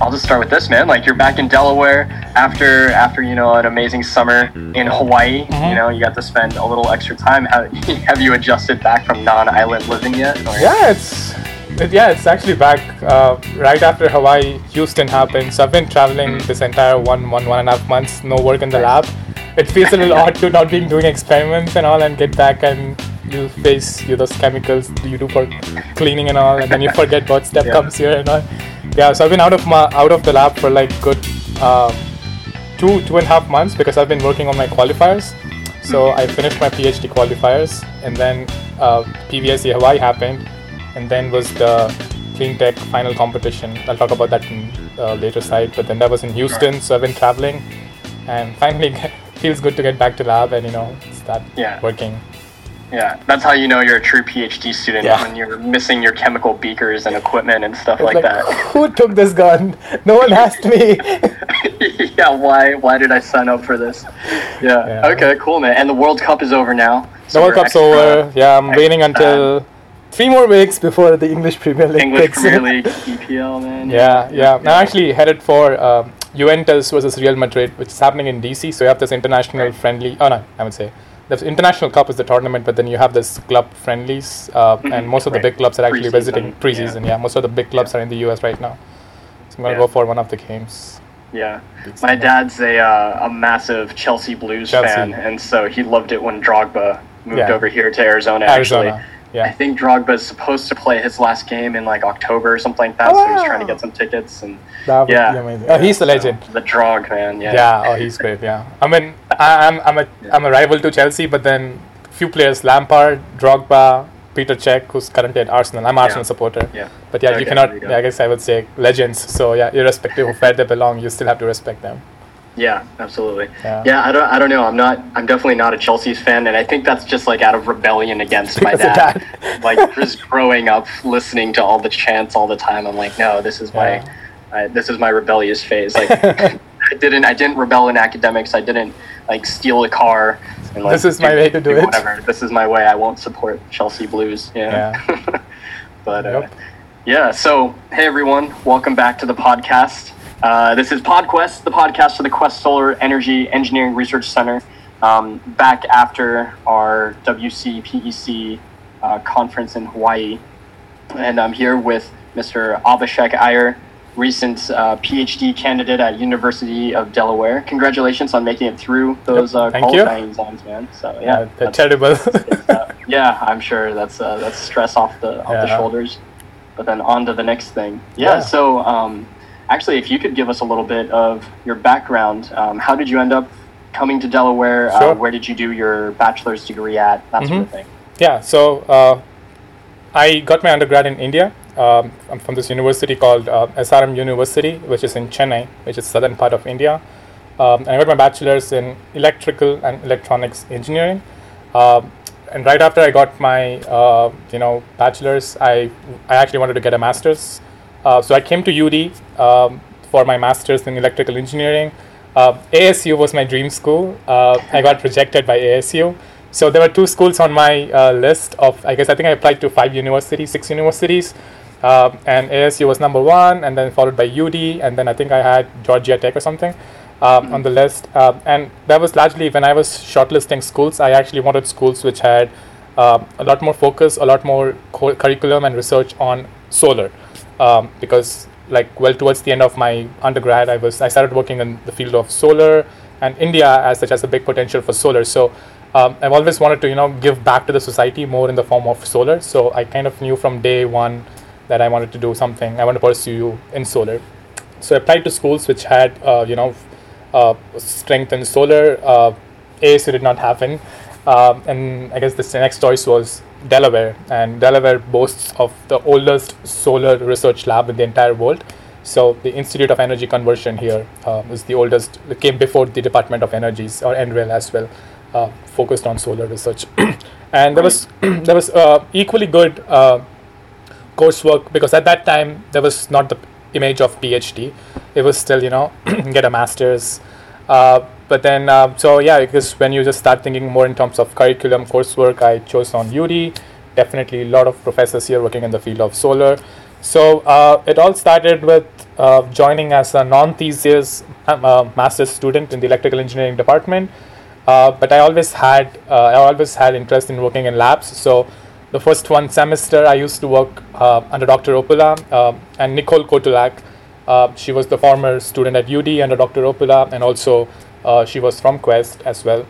I'll just start with this, man. Like you're back in Delaware after after you know an amazing summer in Hawaii. Mhm. You know you got to spend a little extra time. How, have you adjusted back from non-island living yet? Or- Yeah, it's it, yeah, it's actually back uh, right after Hawaii, Houston happened. So I've been traveling this entire one, one, one and a half months, no work in the lab. It feels a little odd to not being doing experiments and all, and get back and you face you those chemicals you do for cleaning and all, and then you forget what step Yeah. comes here and all. Yeah, so I've been out of my out of the lab for like good uh, two two and a half months because I've been working on my qualifiers. So I finished my PhD qualifiers, and then uh, PVSC Hawaii happened, and then was the clean tech final competition. I'll talk about that in uh, later side. But then that was in Houston, so I've been traveling, and finally feels good to get back to lab and you know start Yeah. working. Yeah, that's how you know you're a true PhD student Yeah. when you're missing your chemical beakers and equipment and stuff It's like, that. who took this gun? No one asked me. yeah, why why did I sign up for this? Yeah. Yeah. Okay, cool, man. And the World Cup is over now. the World Cup's extra- over. Yeah, I'm waiting until three more weeks before the English Premier League English kicks Premier. League, EPL, man. Yeah, yeah. I'm actually headed for um, Juventus versus Real Madrid, which is happening in DC. So you have this international Right. friendly. Oh no, I would say the international cup is the tournament, but then you have this club friendlies, uh, and most of the Mm-hmm. Big clubs are actually Preseason, visiting preseason. Yeah. most of the big clubs are in the US right now. So I'm gonna Yeah. go for one of the games. Yeah. My dad's a uh, a massive Chelsea Blues Chelsea. fan, and so he loved it when Drogba moved Yeah. over here to Arizona. Arizona. Actually, I Yeah. think Drogba's supposed to play his last game in like October or something like that. So he's trying to get oh. some tickets and That would yeah. be amazing. Oh, he's the So, legend. the Drog man. Yeah. Yeah. Oh, he's great. Yeah. I mean, I, I'm I'm a am a rival to Chelsea, but then few players: Lampard, Drogba, Peter Cech, who's currently at Arsenal. I'm an Arsenal supporter. Yeah. But yeah, Okay, you cannot. you. Yeah, I guess I would say legends. So yeah, irrespective of where they belong, you still have to respect them. Yeah, absolutely. Yeah. Yeah. I don't. I don't know. I'm not. I'm definitely not a Chelsea's fan, and I think that's just like out of rebellion against my dad. dad. like just growing up listening to all the chants all the time. I'm like, no, this is my, Yeah. I, this is my rebellious phase. Like, I didn't. I didn't rebel in academics. I didn't like steal a car. And, like, This is my way to do it. Whatever. This is my way. I won't support Chelsea Blues. Yeah. but uh, Yep. yeah. So hey everyone, welcome back to the podcast. Uh, this is PodQESST, the podcast of the QESST Solar Energy Engineering Research Center. Um, back after our WCPEC uh, conference in Hawaii, and I'm here with Mr. Abhishek Iyer, recent uh, PhD candidate at University of Delaware. Congratulations on making it through those uh, Thank you. qualifying exams, man. So yeah, Yeah, that's- terrible. uh, yeah, I'm sure that's uh, that's stress off the off the shoulders. But then on to the next thing. Yeah. Yeah. So um, actually, if you could give us a little bit of your background, um, how did you end up coming to Delaware? Uh, where did you do your bachelor's degree at? That sort of Mhm. thing. yeah. So uh, I got my undergrad in India. Um, I'm from this university called uh, SRM University, which is in Chennai, which is southern part of India. Um, and I got my bachelor's in electrical and electronics engineering. Um, and right after I got my uh, you know bachelor's, I I actually wanted to get a master's. Uh, so I came to UD um, for my master's in electrical engineering. Uh, ASU was my dream school. Uh, I got rejected by ASU. So there were two schools on my uh, list of I guess I think I applied to five universities, six universities. Um, and ASU was number one, and then followed by UD, and then I think I had Georgia Tech or something um, on the list. And that was largely when I was shortlisting schools. I actually wanted schools which had a lot more focus, a lot more co- curriculum and research on solar, um, because like well towards the end of my undergrad, I was I started working in the field of solar, and India as such has a big potential for solar. So. Um, I've always wanted to, you know, give back to the society more in the form of solar. So I kind of knew from day one that I wanted to do something. I want to pursue in solar. So I applied to schools which had, uh, you know, uh, strength in solar. Uh, ASU did not happen. Um, and I guess the next choice was Delaware. And Delaware boasts of the oldest solar research lab in the entire world. So the Institute of Energy Conversion here uh, is the oldest. It came before the Department of Energies or NREL as well, uh, focused on solar research. and there was there was uh, equally good uh, coursework because at that time there was not the image of PhD. It was still you know get a master's. But then uh, so yeah, because when you just start thinking more in terms of curriculum coursework, I chose on UD. Definitely a lot of professors here working in the field of solar. So uh, it all started with uh, joining as a non-thesis uh, master's student in the electrical engineering department. Uh, but I always had uh, I always had interest in working in labs. So the first one semester I used to work under Dr. Opila and Nicole Kotulak. she was the former student at UD under Dr. Opila, and also she was from QESST as well.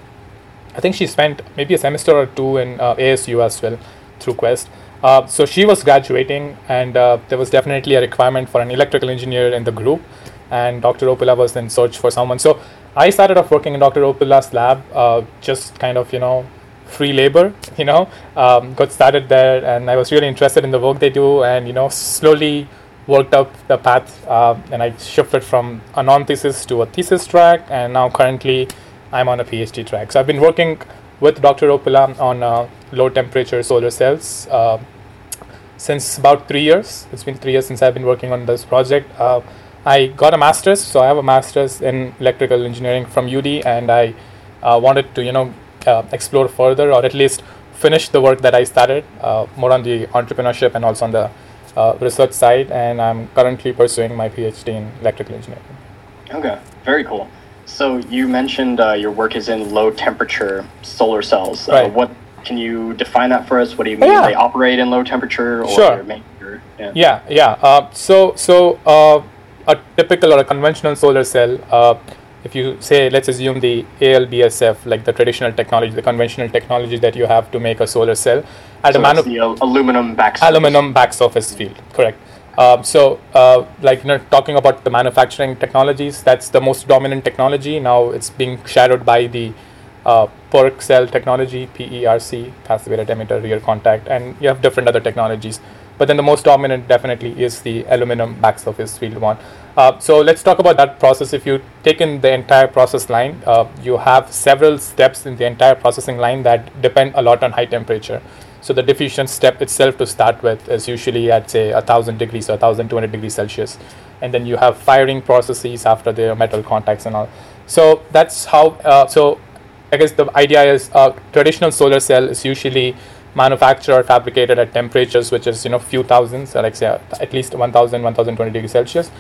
I think she spent maybe a semester or two in ASU as well through QESST. Uh, so she was graduating, and uh, there was definitely a requirement for an electrical engineer in the group. And Dr. Opila was in search for someone. So I started off working in Dr. Opila's lab, uh, just kind of, you know, free labor, you know, um, got started there, and I was really interested in the work they do, and, you know, slowly worked up the path. Uh, and I shifted from a non thesis to a thesis track, and now currently I'm on a PhD track. So I've been working with Dr. Opila on uh, low temperature solar cells uh, since about three years. It's been three years since I've been working on this project. Uh, I got a master's, so I have a master's in electrical engineering from UD, and I uh, wanted to, you know, uh, explore further or at least finish the work that I started, more on the entrepreneurship and also on the research side. And I'm currently pursuing my PhD in electrical engineering. Okay, very cool. So you mentioned uh, your work is in low temperature solar cells. Uh, right. what can you define that for us? What do you mean? Yeah. They operate in low temperature, or sure. yeah, yeah. yeah. Uh, so so uh, a typical or a conventional solar cell. Uh, if you say, let's assume the ALBSF, like the traditional technology, the conventional technology that you have to make a solar cell, at so a manu- the aluminum back surface. aluminum back surface field, correct. Um, so, uh, like you know, talking about the manufacturing technologies, that's the most dominant technology. Now it's being shadowed by the uh, PERC cell technology, PERC, rate emitter, rear contact, and you have different other technologies. But then the most dominant definitely is the aluminum back surface field one. Uh, so let's talk about that process. If you take in the entire process line, uh, you have several steps in the entire processing line that depend a lot on high temperature. So the diffusion step itself to start with is usually at say 1000 degrees or 1200 degrees Celsius. And then you have firing processes after the metal contacts and all. So that's how, uh, so I guess the idea is a traditional solar cell is usually manufactured or fabricated at temperatures which is, you know, few thousands, like say at least 1000, 1020 degrees Celsius.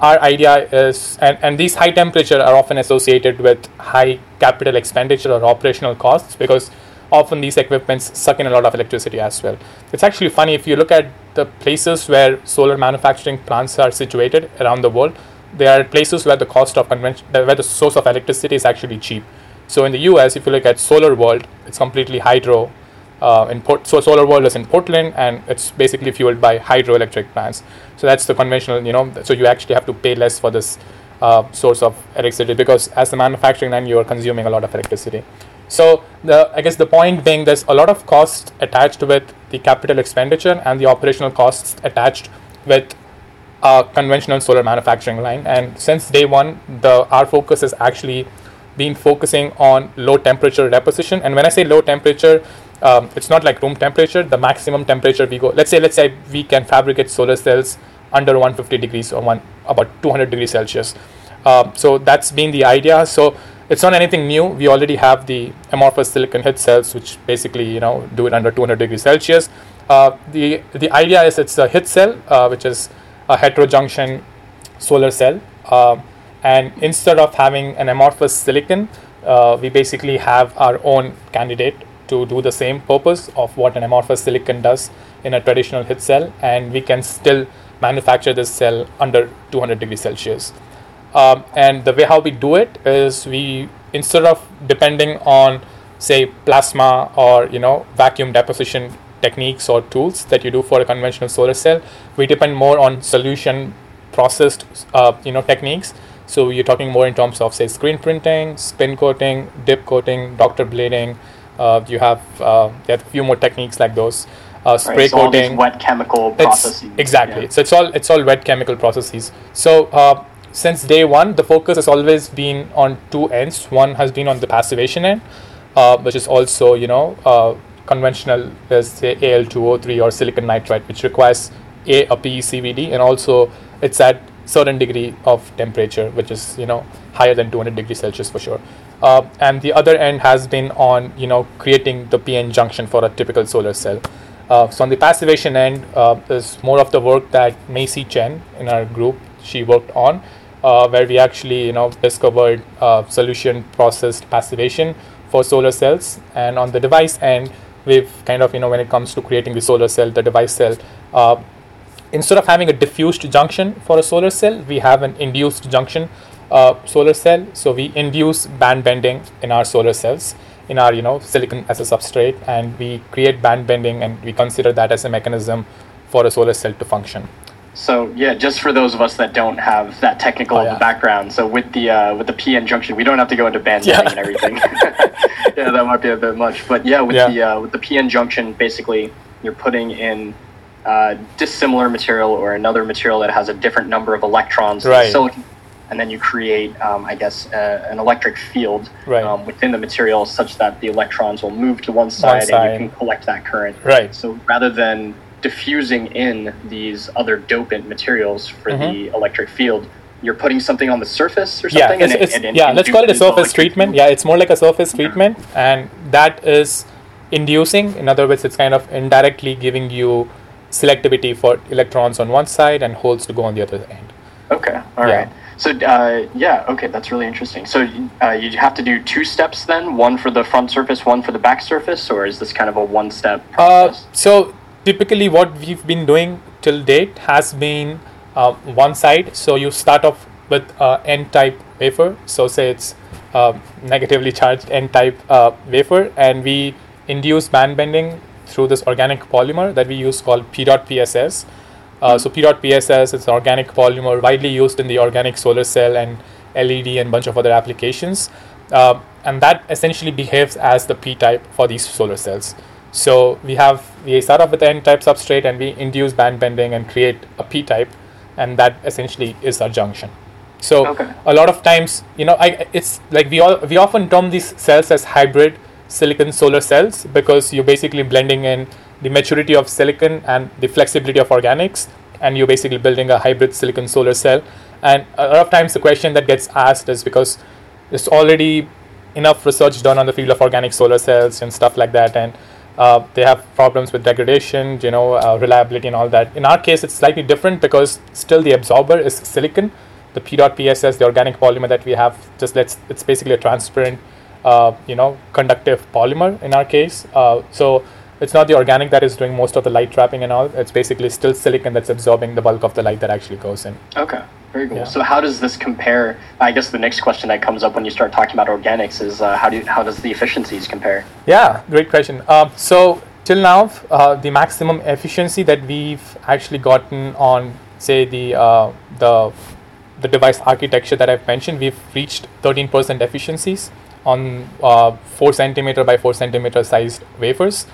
Our idea is, and, and these high temperature are often associated with high capital expenditure or operational costs because often these equipments suck in a lot of electricity as well. It's actually funny if you look at the places where solar manufacturing plants are situated around the world, there are places where the cost of convention, where the source of electricity is actually cheap. So in the US, if you look at Solar World, it's completely hydro. Uh, in Port- so Solar World is in Portland, and it's basically fueled by hydroelectric plants. So that's the conventional, you know. So you actually have to pay less for this uh, source of electricity because as the manufacturing line, you are consuming a lot of electricity. So the I guess the point being there's a lot of costs attached with the capital expenditure and the operational costs attached with a conventional solar manufacturing line. And since day one, the our focus has actually been focusing on low temperature deposition. And when I say low temperature, um, it's not like room temperature. The maximum temperature we go. Let's say let's say we can fabricate solar cells under 150 degrees or one about 200 degrees Celsius. Uh, so that's been the idea. So it's not anything new. We already have the amorphous silicon HIT cells, which basically you know do it under 200 degrees Celsius. Uh, the the idea is it's a HIT cell, uh, which is a heterojunction solar cell, uh, and instead of having an amorphous silicon, uh, we basically have our own candidate to do the same purpose of what an amorphous silicon does in a traditional HIT cell, and we can still manufacture this cell under 200 degrees Celsius. Um, and the way how we do it is we instead of depending on say plasma or you know vacuum deposition techniques or tools that you do for a conventional solar cell, we depend more on solution processed uh, you know techniques. So you're talking more in terms of say screen printing, spin coating, dip coating, doctor blading. Uh, you have uh, a few more techniques like those. Uh, spray right, so coating, wet chemical processes. exactly. Yeah. So it's all it's all wet chemical processes. So uh, since day one, the focus has always been on two ends. One has been on the passivation end, uh, which is also, you know, uh, conventional as say Al2O3 or silicon nitride, which requires a, a PECVD, and also it's at certain degree of temperature, which is, you know, higher than 200 degrees Celsius for sure. Uh, and the other end has been on, you know, creating the PN junction for a typical solar cell. Uh, so on the passivation end uh, is more of the work that Macy Chen in our group she worked on, uh, where we actually you know discovered uh, solution processed passivation for solar cells, and on the device end, we've kind of you know when it comes to creating the solar cell, the device cell. Uh, instead of having a diffused junction for a solar cell, we have an induced junction uh, solar cell. So we induce band bending in our solar cells in our you know silicon as a substrate and we create band bending and we consider that as a mechanism for a solar cell to function so yeah just for those of us that don't have that technical oh, yeah. background so with the uh, with the pn junction we don't have to go into band yeah. bending and everything yeah that might be a bit much but yeah with yeah. the uh, with the pn junction basically you're putting in uh, dissimilar material or another material that has a different number of electrons right. silicon and then you create, um, I guess, uh, an electric field right. um, within the material such that the electrons will move to one side, one side. and you can collect that current. Right. So rather than diffusing in these other dopant materials for mm-hmm. the electric field, you're putting something on the surface or something. Yeah, it's, it's, and, yeah. let's call it a surface treatment. Field. Yeah, it's more like a surface okay. treatment, and that is inducing. In other words, it's kind of indirectly giving you selectivity for electrons on one side and holes to go on the other end. Okay. All yeah. right. So uh, yeah, okay, that's really interesting. So uh, you have to do two steps then, one for the front surface, one for the back surface, or is this kind of a one-step uh, process? Uh, so typically, what we've been doing till date has been uh, one side. So you start off with uh, N-type wafer. So say it's negatively charged N-type wafer, and we induce band bending through this organic polymer that we use called PEDOT:PSS. Uh, so PEDOT:PSS is an organic polymer widely used in the organic solar cell and LED and bunch of other applications. Uh, and that essentially behaves as the p-type for these solar cells. So we have we start off with the n-type substrate and we induce band bending and create a p-type, and that essentially is our junction. So okay. a lot of times, you know, I, it's like we all we often term these cells as hybrid silicon solar cells because you're basically blending in the maturity of silicon and the flexibility of organics and you're basically building a hybrid silicon solar cell. And a lot of times the question that gets asked is because there's already enough research done on the field of organic solar cells and stuff like that and uh, they have problems with degradation you know uh, reliability and all that. In our case it's slightly different because still the absorber is silicon. The PEDOT:PSS the organic polymer that we have just lets it's basically a transparent uh, you know conductive polymer in our case. Uh, so it's not the organic that is doing most of the light trapping and all. It's basically still silicon that's absorbing the bulk of the light that actually goes in. Okay, very cool. Yeah. So how does this compare? I guess the next question that comes up when you start talking about organics is uh, how do you, how does the efficiencies compare? Yeah, great question. Uh, so till now, uh, the maximum efficiency that we've actually gotten on, say the uh, the the device architecture that I've mentioned, we've reached 13% efficiencies on uh, four centimeter by four centimeter sized wafers.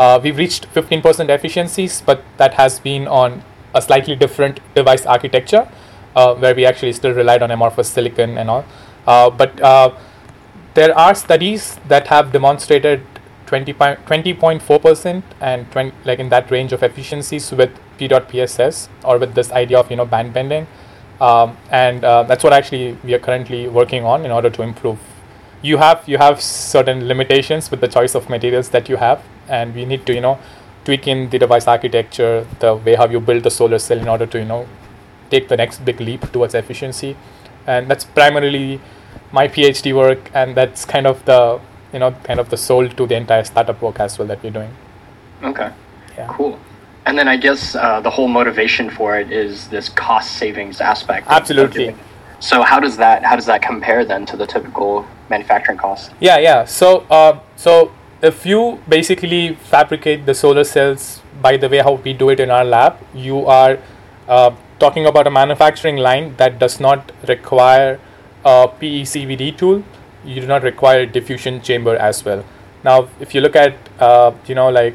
Uh, we've reached 15% efficiencies, but that has been on a slightly different device architecture uh, where we actually still relied on amorphous silicon and all. Uh, but uh, there are studies that have demonstrated 20, 20.4% and 20, like in that range of efficiencies with PEDOT:PSS or with this idea of you know band bending. Um, and uh, that's what actually we are currently working on in order to improve you have you have certain limitations with the choice of materials that you have and we need to you know tweak in the device architecture the way how you build the solar cell in order to you know take the next big leap towards efficiency. And that's primarily my phd work and that's kind of the you know kind of the soul to the entire startup work as well that we're doing. Okay. Yeah. cool. And then i guess uh, the whole motivation for it is this cost savings aspect absolutely. so how does that how does that compare then to the typical manufacturing cost? Yeah, yeah. So uh, so if you basically fabricate the solar cells by the way how we do it in our lab, you are uh, talking about a manufacturing line that does not require a PECVD tool. You do not require a diffusion chamber as well. Now, if you look at uh, you know like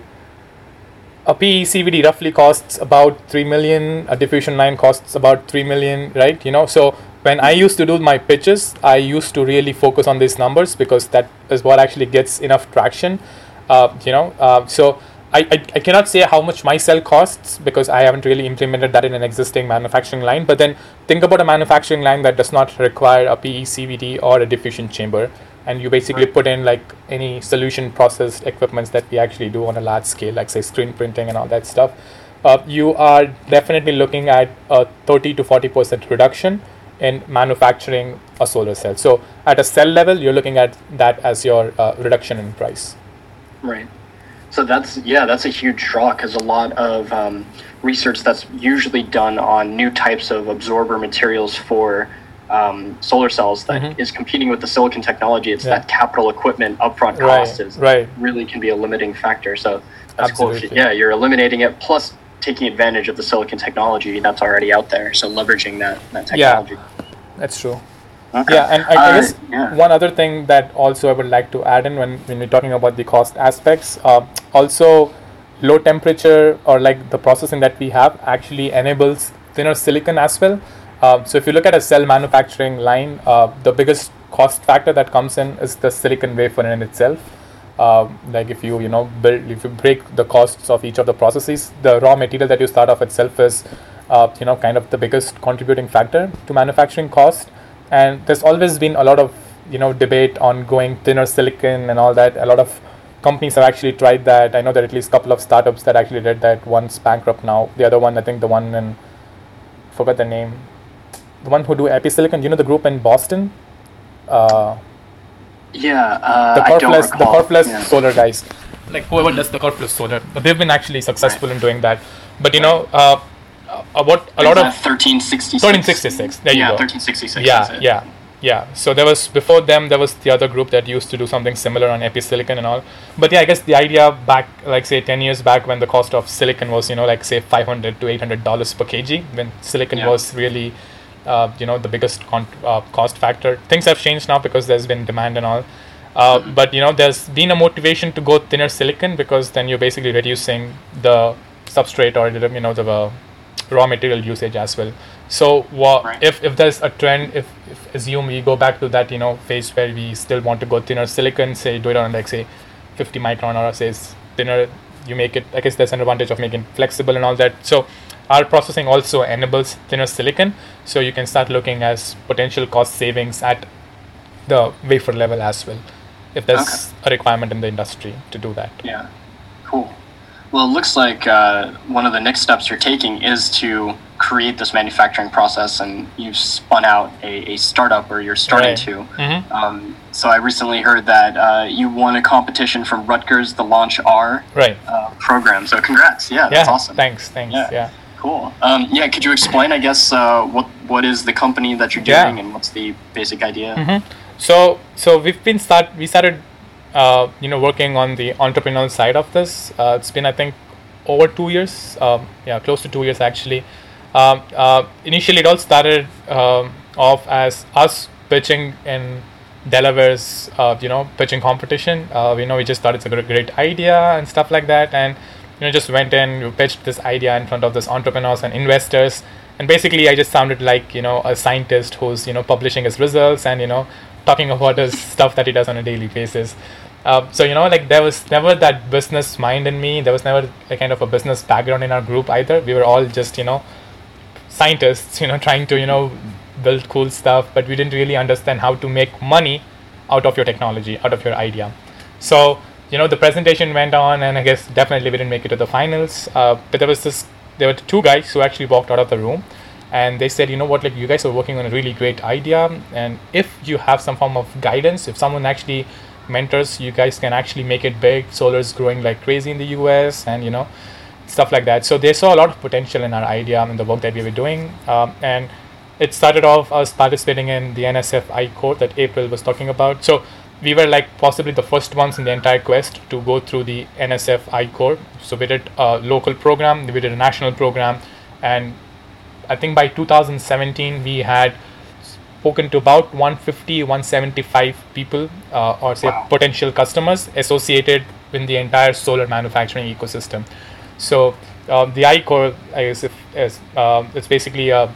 a PECVD roughly costs about 3 million, a diffusion line costs about 3 million, right? You know, so when I used to do my pitches, I used to really focus on these numbers because that is what actually gets enough traction. Uh, you know, uh, so I, I, I, cannot say how much my cell costs because I haven't really implemented that in an existing manufacturing line. But then think about a manufacturing line that does not require a PECVD or a diffusion chamber, and you basically put in like any solution processed equipments that we actually do on a large scale, like say screen printing and all that stuff. uh, you are definitely looking at a 30 to 40 percent reduction in manufacturing a solar cell. So at a cell level, you're looking at that as your uh, reduction in price. Right. So that's yeah, that's a huge draw because a lot of um, research that's usually done on new types of absorber materials for um, solar cells that mm-hmm. is competing with the silicon technology. It's yeah. that capital equipment upfront cost right, is right. really can be a limiting factor. So that's Absolutely. cool. Yeah, you're eliminating it plus taking advantage of the silicon technology that's already out there. So leveraging that, that technology. Yeah, that's true. Okay. Yeah, and I, I guess uh, yeah. one other thing that also I would like to add in when, when we're talking about the cost aspects, uh, also low temperature or like the processing that we have actually enables thinner silicon as well. Uh, so if you look at a cell manufacturing line, uh, the biggest cost factor that comes in is the silicon wafer in itself. Uh, like if you you know build if you break the costs of each of the processes, the raw material that you start off itself is uh, you know kind of the biggest contributing factor to manufacturing cost. And there's always been a lot of you know debate on going thinner silicon and all that. A lot of companies have actually tried that. I know there are at least a couple of startups that actually did that. One's bankrupt now. The other one, I think the one in forgot the name, the one who do Episilicon. You know the group in Boston. Uh, yeah, uh, the Kerfless, the Kerfless yeah. solar guys, like whoever does the Kerfless solar, they've been actually successful right. in doing that. But you know, uh, about a lot of 1366. 1366. There yeah, you go. 1366. Yeah, yeah, yeah. So there was before them, there was the other group that used to do something similar on Episilicon and all. But yeah, I guess the idea back, like say 10 years back, when the cost of silicon was, you know, like say 500 to 800 dollars per kg, when silicon yeah. was really uh, you know the biggest con- uh, cost factor. Things have changed now because there's been demand and all. Uh, but you know there's been a motivation to go thinner silicon because then you're basically reducing the substrate or you know the uh, raw material usage as well. So right. if if there's a trend, if, if assume we go back to that you know phase where we still want to go thinner silicon, say do it on like say 50 micron or say thinner, you make it. I guess there's an advantage of making flexible and all that. So our processing also enables thinner silicon, so you can start looking as potential cost savings at the wafer level as well, if there's okay. a requirement in the industry to do that. Yeah, cool. Well, it looks like uh, one of the next steps you're taking is to create this manufacturing process, and you've spun out a, a startup, or you're starting right. to. Mm-hmm. Um, so I recently heard that uh, you won a competition from Rutgers, the Launch R right. uh, program. So congrats! Yeah, that's yeah, awesome. Thanks, thanks. yeah. yeah. Cool. Um, yeah, could you explain, I guess, uh, what what is the company that you're doing yeah. and what's the basic idea? Mm-hmm. So, so we've been start we started, uh, you know, working on the entrepreneurial side of this. Uh, it's been, I think, over two years. Um, yeah, close to two years actually. Um, uh, initially, it all started um, off as us pitching in Delaware's, uh, you know, pitching competition. Uh, we know we just thought it's a great idea and stuff like that, and you know just went in you pitched this idea in front of this entrepreneurs and investors. And basically i just sounded like you know a scientist who's you know publishing his results and you know talking about his stuff that he does on a daily basis. Uh, so you know like there was never that business mind in me. There was never a kind of a business background in our group either. We were all just you know scientists you know trying to you know build cool stuff. But we didn't really understand how to make money out of your technology out of your idea. So you know the presentation went on and i guess definitely we didn't make it to the finals. Uh, but there was this there were two guys who actually walked out of the room and they said you know what? Like you guys are working on a really great idea and if you have some form of guidance if someone actually mentors you guys can actually make it big. Solar is growing like crazy in the us and you know stuff like that. So they saw a lot of potential in our idea and the work that we were doing. Um, and it started off us participating in the nsf I-Corps that april was talking about. So we were like possibly the first ones in the entire QESST to go through the NSF I-Corps. So we did a local program, we did a national program, and I think by 2017 we had spoken to about 150, 175 people uh, or say wow. potential customers associated in the entire solar manufacturing ecosystem. So uh, the I-Corps, I guess, if, is, uh, it's basically a,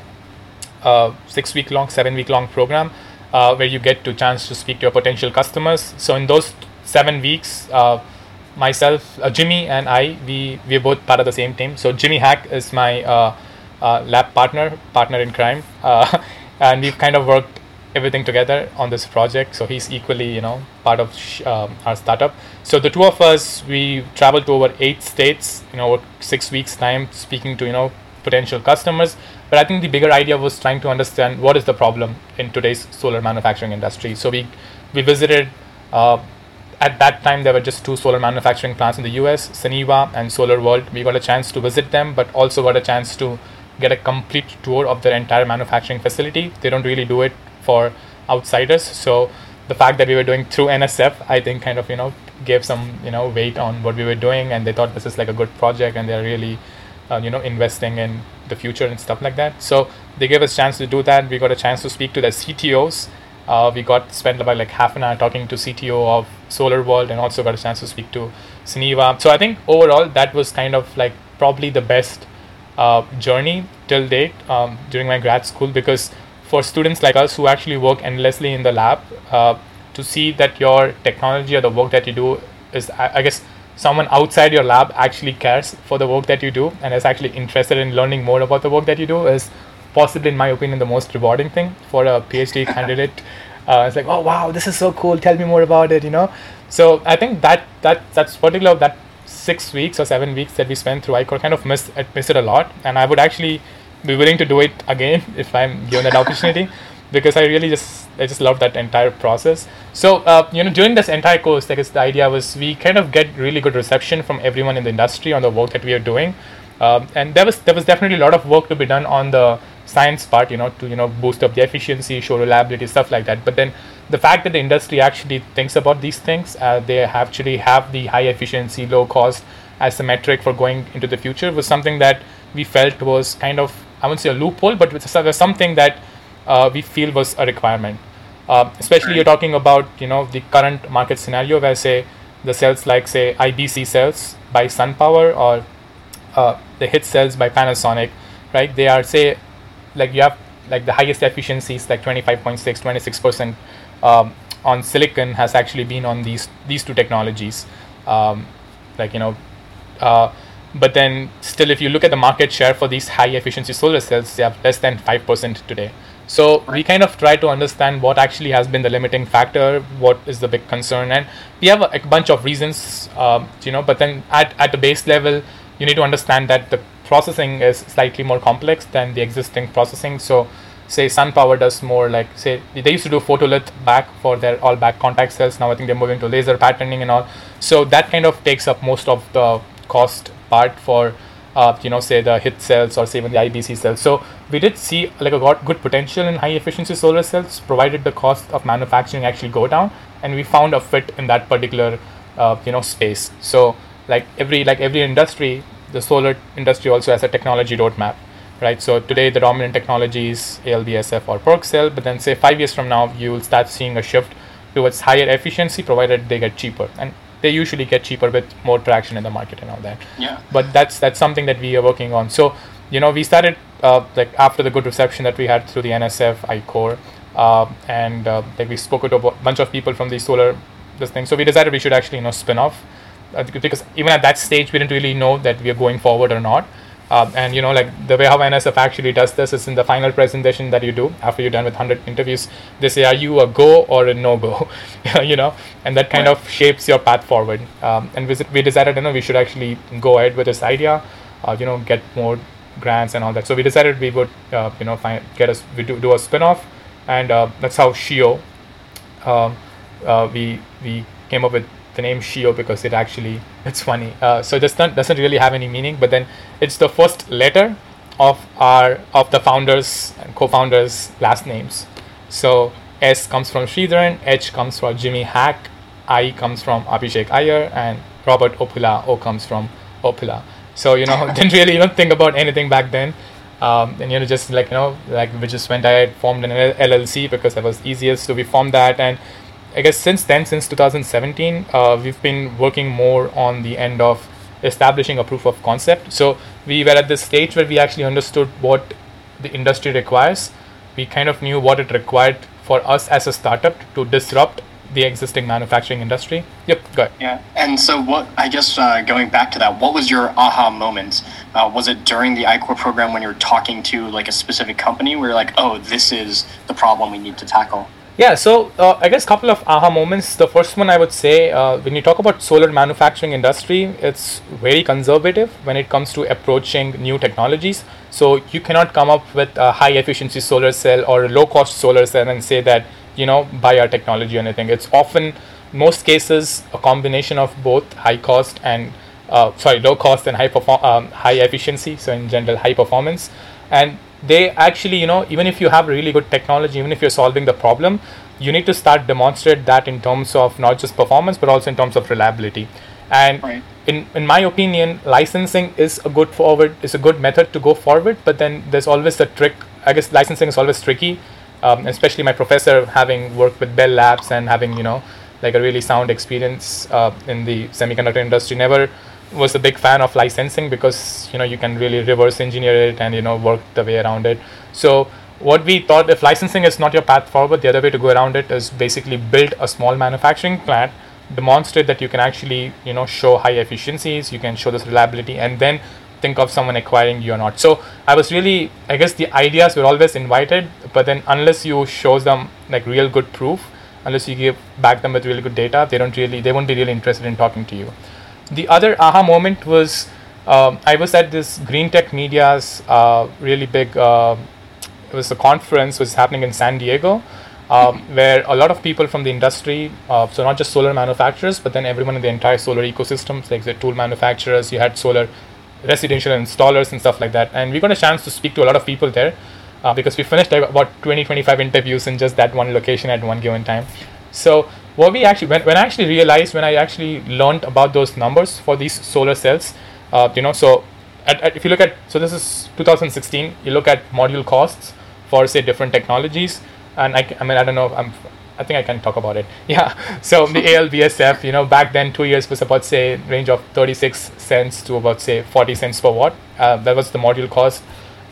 a six week long, seven week long program uh, where you get to chance to speak to your potential customers. So in those seven weeks, uh, myself, uh, Jimmy, and I, we we are both part of the same team. So Jimmy Hack is my uh, uh, lab partner, partner in crime, uh, and we've kind of worked everything together on this project. So he's equally, you know, part of sh- um, our startup. So the two of us, we traveled to over eight states, you know, six weeks time, speaking to you know potential customers. But I think the bigger idea was trying to understand what is the problem in today's solar manufacturing industry. So we we visited. Uh, at that time, there were just two solar manufacturing plants in the US, Suniva and Solar World. We got a chance to visit them, but also got a chance to get a complete tour of their entire manufacturing facility. They don't really do it for outsiders. So the fact that we were doing through NSF, I think, kind of you know gave some you know weight on what we were doing, and they thought this is like a good project, and they're really uh, you know investing in the future and stuff like that. So they gave us chance to do that. We got a chance to speak to the CTOs. Uh, we got spent about like half an hour talking to CTO of Solar World, and also got a chance to speak to Suniva. So I think overall that was kind of like probably the best uh, journey till date um, during my grad school because for students like us who actually work endlessly in the lab uh, to see that your technology or the work that you do is I, I, guess someone outside your lab actually cares for the work that you do and is actually interested in learning more about the work that you do is possibly in my opinion the most rewarding thing for a phd candidate. Uh, it's like oh wow this is so cool. Tell me more about it you know? So i think that that that's particular that six weeks or seven weeks that we spent through I-Corps kind of missed it a lot. And I would actually be willing to do it again if I'm given that opportunity because I really just I just love that entire process. So uh, you know during this entire course, I guess the idea was we kind of get really good reception from everyone in the industry on the work that we are doing, um, and there was there was definitely a lot of work to be done on the science part, you know, to you know boost up the efficiency, show reliability, stuff like that. But then the fact that the industry actually thinks about these things, uh, they actually have the high efficiency, low cost as a metric for going into the future was something that we felt was kind of I wouldn't say a loophole, but was something that uh, we feel was a requirement. Uh, especially you're talking about you know the current market scenario where say the cells like say IBC cells by SunPower or uh, the HIT cells by Panasonic, right? They are say like you have like the highest efficiencies like 25.6 26 percent um, on silicon has actually been on these these two technologies um, like you know uh, but then still if you look at the market share for these high efficiency solar cells they have less than 5% today so we kind of try to understand what actually has been the limiting factor what is the big concern and we have a, a bunch of reasons um, you know but then at, at the base level you need to understand that the processing is slightly more complex than the existing processing so say SunPower does more like say they used to do photolith back for their all back contact cells. Now I think they're moving to laser patterning and all. So that kind of takes up most of the cost part for uh, you know say the HIT cells or say even the IBC cells. So we did see like a good potential in high efficiency solar cells, provided the cost of manufacturing actually go down, and we found a fit in that particular uh, you know space. So like every like every industry, the solar industry also has a technology roadmap right? So today the dominant technology is ALBSF or PERC cell, but then say five years from now you will start seeing a shift towards higher efficiency, provided they get cheaper, and they usually get cheaper with more traction in the market and all that. Yeah. But that's that's something that we are working on. So you know we started uh, like after the good reception that we had through the NSF I-Corps, uh, and uh, like we spoke to a bunch of people from the solar this thing. So we decided we should actually you know spin off. Uh, because even at that stage we didn't really know that we are going forward or not um, and you know, like the way how NSF actually does this is in the final presentation that you do after you're done with 100 interviews, they say, are you a go or a no go? you know, and that kind right. of shapes your path forward. Um, and we, we decided, you know, we should actually go ahead with this idea, uh, you know, get more grants and all that. So we decided we would, uh, you know, find, get us, we do, do a spin off. And uh, that's how Shio, um, uh, we, we came up with the name Shio because it actually it's funny. Uh, so this not, doesn't really have any meaning, but then it's the first letter of our of the founders and co-founders' last names. So S comes from Sridharan, H comes from Jimmy Hack, I comes from Abhishek Iyer, and Robert Opila O comes from Opila. So you know didn't really even think about anything back then. Um, and you know just like you know like we just went ahead formed an LLC because that was easiest. So we formed that and I guess since then, since 2017, uh, we've been working more on the end of establishing a proof of concept. So we were at this stage where we actually understood what the industry requires. We kind of knew what it required for us as a startup to disrupt the existing manufacturing industry. Yep, good. Yeah, and so what? I guess uh, going back to that, what was your aha moment? Uh, was it during the I-Corps program when you were talking to like a specific company where you're like, oh, this is the problem we need to tackle? Yeah, so uh, I guess a couple of aha moments. The first one I would say, uh, when you talk about solar manufacturing industry, it's very conservative when it comes to approaching new technologies. So you cannot come up with a high efficiency solar cell or a low cost solar cell and say that you know buy our technology or anything. It's often most cases a combination of both high cost and uh, sorry low cost and high perform um, high efficiency. So in general high performance and they actually you know even if you have really good technology even if you're solving the problem you need to start demonstrate that in terms of not just performance but also in terms of reliability and right. in in my opinion licensing is a good forward is a good method to go forward but then there's always the trick i guess licensing is always tricky um, especially my professor having worked with bell labs and having you know like a really sound experience uh, in the semiconductor industry never was a big fan of licensing because you know you can really reverse engineer it and you know work the way around it. So what we thought if licensing is not your path forward the other way to go around it is basically build a small manufacturing plant demonstrate that you can actually you know show high efficiencies you can show this reliability and then think of someone acquiring you or not. So i was really i guess the ideas were always invited but then unless you show them like real good proof unless you give back them with really good data they don't really they won't be really interested in talking to you the other aha moment was um, I was at this Green Tech Media's uh, really big. Uh, it was a conference was happening in San Diego, um, where a lot of people from the industry, uh, so not just solar manufacturers, but then everyone in the entire solar ecosystem, like the tool manufacturers, you had solar residential installers and stuff like that. And we got a chance to speak to a lot of people there uh, because we finished about 20, 25 interviews in just that one location at one given time. So what we actually when, when I actually realized when I actually learned about those numbers for these solar cells, uh, you know, so at, at, if you look at so this is 2016, you look at module costs for say different technologies, and I, I mean I don't know I'm I think I can talk about it. Yeah. So the ALBSF, you know, back then two years was about say range of 36 cents to about say 40 cents per watt. Uh, that was the module cost.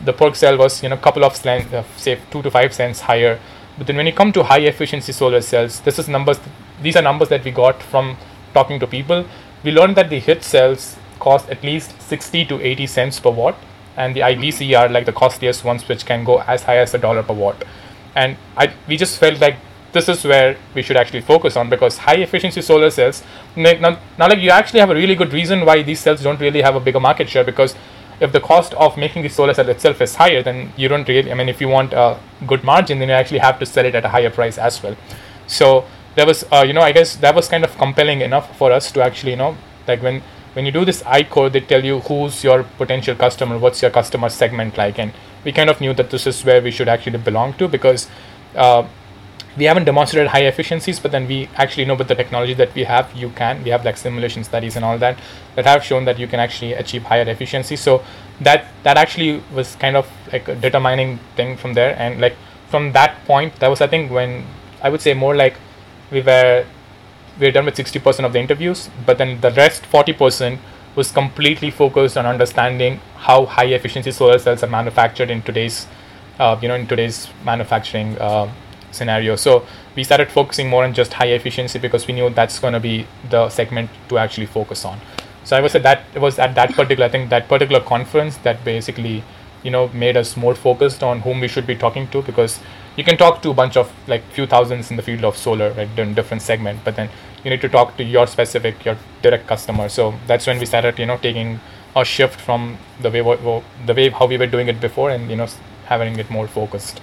The PERC cell was you know couple of cents, uh, say two to five cents higher but then when you come to high efficiency solar cells, this is numbers. These are numbers that we got from talking to people. We learned that the HIT cells cost at least 60 to 80 cents per watt, and the IBC are mm-hmm. like the costliest ones, which can go as high as a dollar per watt. And I, we just felt like this is where we should actually focus on because high efficiency solar cells now, now like you actually have a really good reason why these cells don't really have a bigger market share because if the cost of making the solar cell itself is higher, then you don't really. I mean, if you want a good margin, then you actually have to sell it at a higher price as well. So there was, uh, you know, I guess that was kind of compelling enough for us to actually, you know, like when when you do this I-Corps, they tell you who's your potential customer, what's your customer segment like, and we kind of knew that this is where we should actually belong to because. Uh, we haven't demonstrated high efficiencies, but then we actually know with the technology that we have, you can. We have like simulation studies and all that that have shown that you can actually achieve higher efficiency. So that that actually was kind of like a determining thing from there. And like from that point, that was I think when I would say more like we were we were done with 60% of the interviews, but then the rest 40% was completely focused on understanding how high efficiency solar cells are manufactured in today's uh, you know in today's manufacturing. Uh, scenario. So we started focusing more on just high efficiency because we knew that's going to be the segment to actually focus on. So I was at that it was at that particular I think that particular conference that basically you know made us more focused on whom we should be talking to because you can talk to a bunch of like few thousands in the field of solar right in different segment but then you need to talk to your specific your direct customer so that's when we started you know taking a shift from the way the way how we were doing it before and you know having it more focused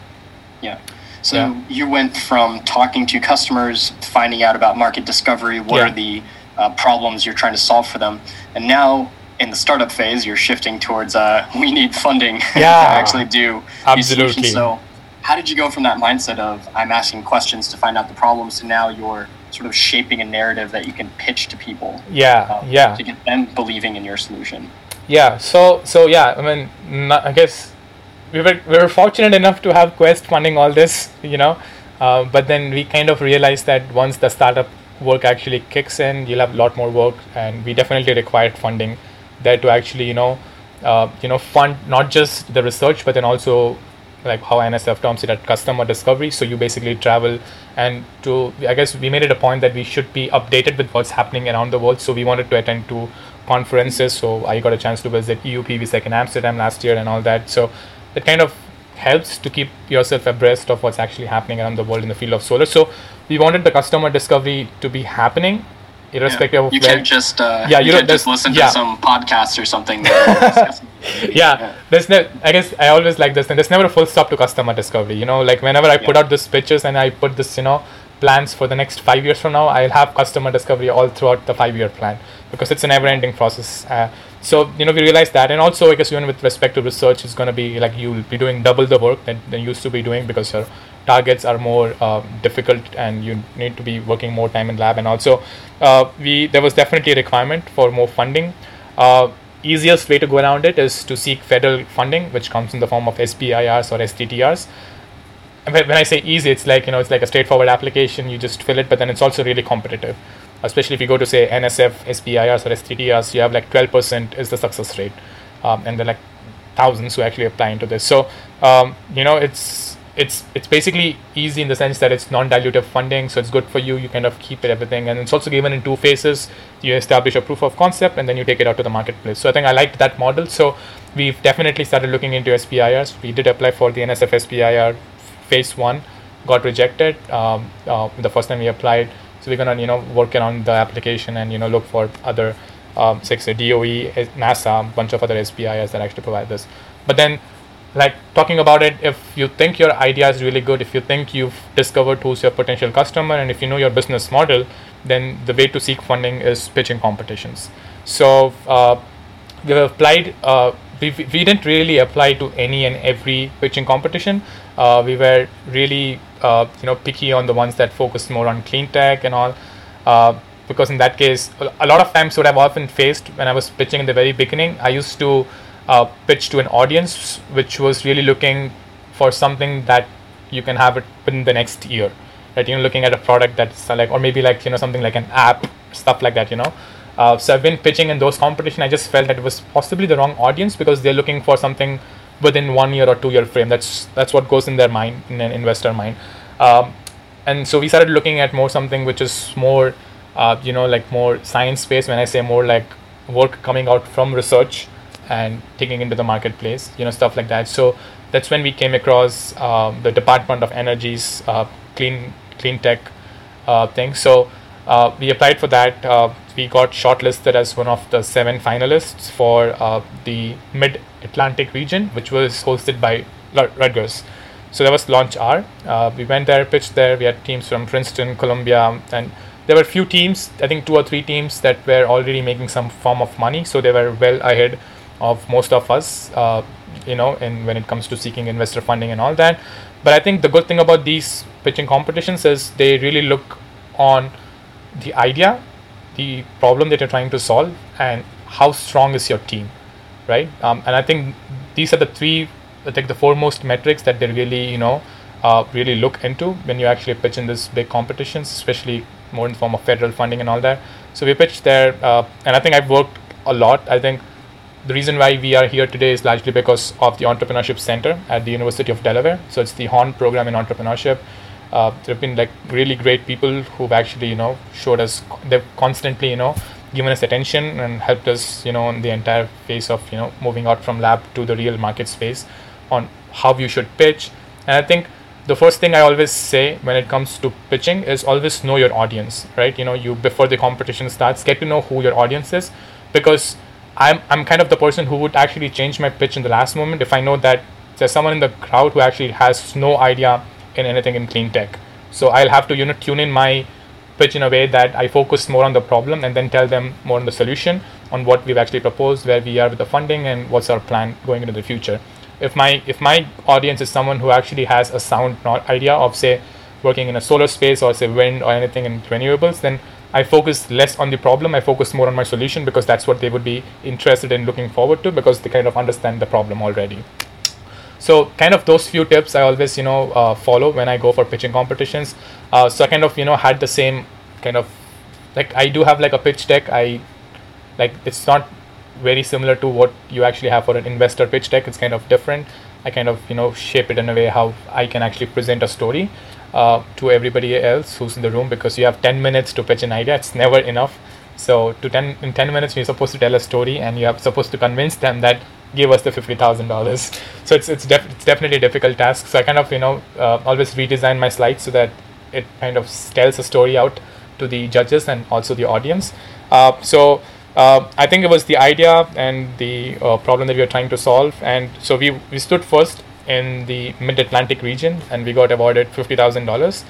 yeah so yeah. you went from talking to customers, finding out about market discovery, what yeah. are the uh, problems you're trying to solve for them, and now in the startup phase, you're shifting towards uh, we need funding yeah. to actually do Absolutely. So how did you go from that mindset of I'm asking questions to find out the problems to now you're sort of shaping a narrative that you can pitch to people? Yeah, uh, yeah. To get them believing in your solution. Yeah. So so yeah. I mean, not, I guess we were we were fortunate enough to have QESST funding all this, you know, uh, but then we kind of realized that once the startup work actually kicks in, you'll have a lot more work, and we definitely required funding there to actually, you know, uh, you know, fund not just the research, but then also like how NSF terms it at customer discovery. So you basically travel and to I guess we made it a point that we should be updated with what's happening around the world. So we wanted to attend to conferences. So I got a chance to visit EUPV in Amsterdam last year and all that. So it kind of helps to keep yourself abreast of what's actually happening around the world in the field of solar. So we wanted the customer discovery to be happening irrespective yeah. of you where, can't just uh, yeah you, you can't just listen yeah. to some podcast or something yeah. yeah there's no i guess i always like this and there's never a full stop to customer discovery you know like whenever i put out this pitches and i put this you know plans for the next five years from now i'll have customer discovery all throughout the five year plan because it's a never ending process uh, so you know we realize that. And also i guess even with respect to research it's going to be like you'll be doing double the work that, you used to be doing because your targets are more uh, difficult and you need to be working more time in lab. And also uh, we there was definitely a requirement for more funding. Uh, easiest way to go around it is to seek federal funding which comes in the form of SBIRs or STTRs when I say easy it's like you know it's like a straightforward application. You just fill it but then it's also really competitive especially if you go to say NSF SBIRs or STTRs you have like 12% is the success rate um, and there are like thousands who actually apply into this. So um, you know it's it's it's basically easy in the sense that it's non-dilutive funding so it's good for you you kind of keep it everything. And it's also given in two phases. You establish a proof of concept and then you take it out to the marketplace. So i think i liked that model. So we've definitely started looking into SBIRs we did apply for the nsf SBIR phase one got rejected um, uh, the first time we applied so we're gonna you know work around the application and you know look for other um, say, say DOE, NASA, bunch of other SBIRs that actually provide this. But then like talking about it if you think your idea is really good if you think you've discovered who's your potential customer and if you know your business model then the way to seek funding is pitching competitions so uh, we've applied uh, we, we didn't really apply to any and every pitching competition uh, we were really uh, you know picky on the ones that focus more on clean tech and all. Uh, because in that case a lot of times what i've often faced when i was pitching in the very beginning i used to uh, pitch to an audience which was really looking for something that you can have it within the next year. Right you know looking at a product that's like or maybe like you know something like an app stuff like that you know. Uh, so i've been pitching in those competition. I just felt that it was possibly the wrong audience because they're looking for something within one year or two year frame that's that's what goes in their mind in an investor mind um, and so we started looking at more something which is more uh, you know like more science based when i say more like work coming out from research and taking into the marketplace, you know, stuff like that. So that's when we came across um, the Department of Energy's uh, clean clean tech uh, thing. So uh, we applied for that. Uh, we got shortlisted as one of the seven finalists for uh, the Mid Atlantic region, which was hosted by Rutgers. So that was Launch R. Uh, we went there, pitched there. We had teams from Princeton, Columbia, and there were a few teams. I think two or three teams that were already making some form of money, so they were well ahead of most of us, uh, you know, and when it comes to seeking investor funding and all that. But I think the good thing about these pitching competitions is they really look on the idea, the problem that you're trying to solve, and how strong is your team, right? Um, and I think these are the three, I think the foremost metrics that they really, you know, uh, really look into when you actually pitch in this big competitions, especially more in the form of federal funding and all that. So we pitched there, uh, and I think I've worked a lot. I think the reason why we are here today is largely because of the Entrepreneurship Center at the University of Delaware. So it's the Horn program in entrepreneurship. Uh, there have been like really great people who've actually you know showed us they've constantly you know given us attention and helped us you know on the entire phase of you know moving out from lab to the real market space on how you should pitch. And I think the first thing I always say when it comes to pitching is always know your audience, right? You know, you before the competition starts, get to know who your audience is because I'm I'm kind of the person who would actually change my pitch in the last moment if I know that there's someone in the crowd who actually has no idea in anything in clean tech. So I'll have to you know tune in my pitch in a way that I focus more on the problem and then tell them more on the solution on what we've actually proposed, where we are with the funding, and what's our plan going into the future. If my if my audience is someone who actually has a sound idea of say working in a solar space or say wind or anything in renewables, then I focus less on the problem. I focus more on my solution because that's what they would be interested in looking forward to because they kind of understand the problem already. So kind of those few tips I always you know uh, follow when I go for pitching competitions. Uh, so I kind of you know had the same kind of like I do have like a pitch deck. I like it's not very similar to what you actually have for an investor pitch deck. It's kind of different. I kind of you know shape it in a way how I can actually present a story uh, to everybody else who's in the room because you have 10 minutes to pitch an idea. It's never enough. So to 10 in 10 minutes you're supposed to tell a story and you're supposed to convince them that give us the fifty thousand dollars. So it's it's, def- it's definitely a difficult task. So I kind of you know uh, always redesign my slides so that it kind of tells a story out to the judges and also the audience. Uh, so uh, I think it was the idea and the uh, problem that we were trying to solve, and so we we stood first in the Mid Atlantic region, and we got awarded fifty thousand uh, dollars,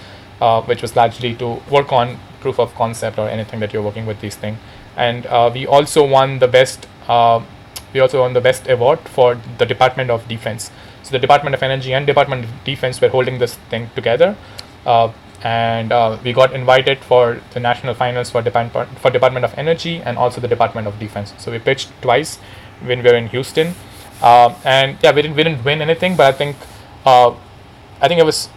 which was largely to work on proof of concept or anything that you're working with these things. And uh, we also won the best. Uh, we also won the best award for the Department of Defense. So the Department of Energy and Department of Defense were holding this thing together. Uh, and uh, we got invited for the national finals for Department for Department of Energy and also the Department of Defense. So we pitched twice when we were in Houston, uh, and yeah, we didn't we didn't win anything, but I think uh, I think it was.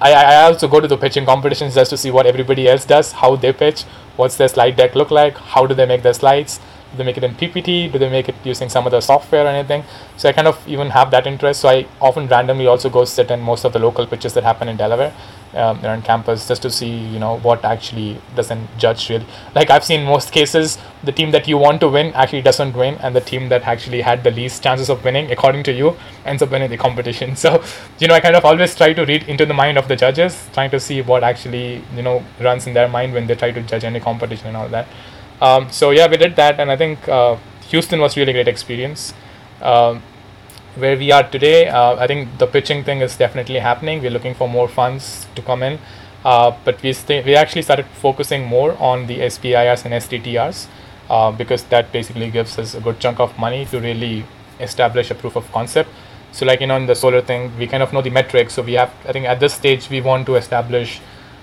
I, I also go to the pitching competitions just to see what everybody else does, how they pitch, what's their slide deck look like, how do they make their slides, do they make it in PPT, do they make it using some other software or anything. So I kind of even have that interest. So I often randomly also go sit in most of the local pitches that happen in Delaware um, on campus just to see you know what actually doesn't judge really like i've seen most cases the team that you want to win actually doesn't win and the team that actually had the least chances of winning according to you ends up winning the competition so you know i kind of always try to read into the mind of the judges trying to see what actually you know runs in their mind when they try to judge any competition and all that um, so yeah we did that and i think uh, houston was really great experience um, where we are today, uh, I think the pitching thing is definitely happening. We're looking for more funds to come in, uh, but we st- we actually started focusing more on the SBIRs and STTRs uh, because that basically gives us a good chunk of money to really establish a proof of concept. So like you know in the solar thing, we kind of know the metrics. So we have I think at this stage we want to establish.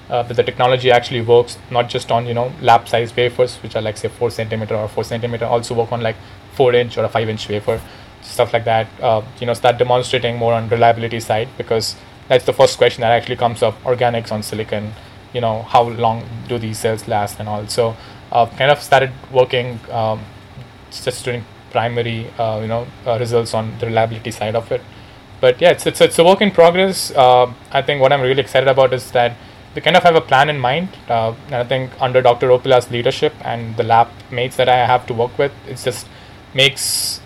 Uh, that the technology actually works not just on you know lab size wafers which are like say 4 centimeter or 4 centimeter also work on like 4 inch or a 5 inch wafer stuff like that uh, you know start demonstrating more on reliability side because that's the first question that actually comes up organics on silicon you know how long do these cells last and all. So uh, kind of started working um, just doing primary uh, you know uh, results on the reliability side of it. But yeah it's, it's, it's a work in progress. Uh, i think what i'm really excited about is that we kind of have a plan in mind uh, and i think under dr opila's leadership and the lab mates that i have to work with it just makes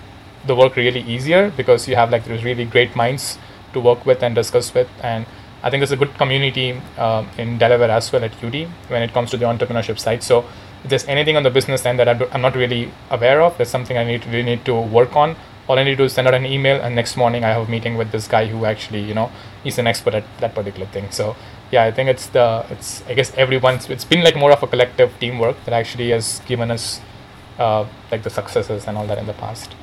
the work really easier because you have like those really great minds to work with and discuss with and I think there's a good community uh, in Delaware as well at UD when it comes to the entrepreneurship side. So if there's anything on the business end that I'm not really aware of, there's something I need to, really need to work on. All I need to do is send out an email, and next morning I have a meeting with this guy who actually, you know, he's an expert at that particular thing. So yeah, I think it's the it's I guess everyone's it's been like more of a collective teamwork that actually has given us uh, like the successes and all that in the past.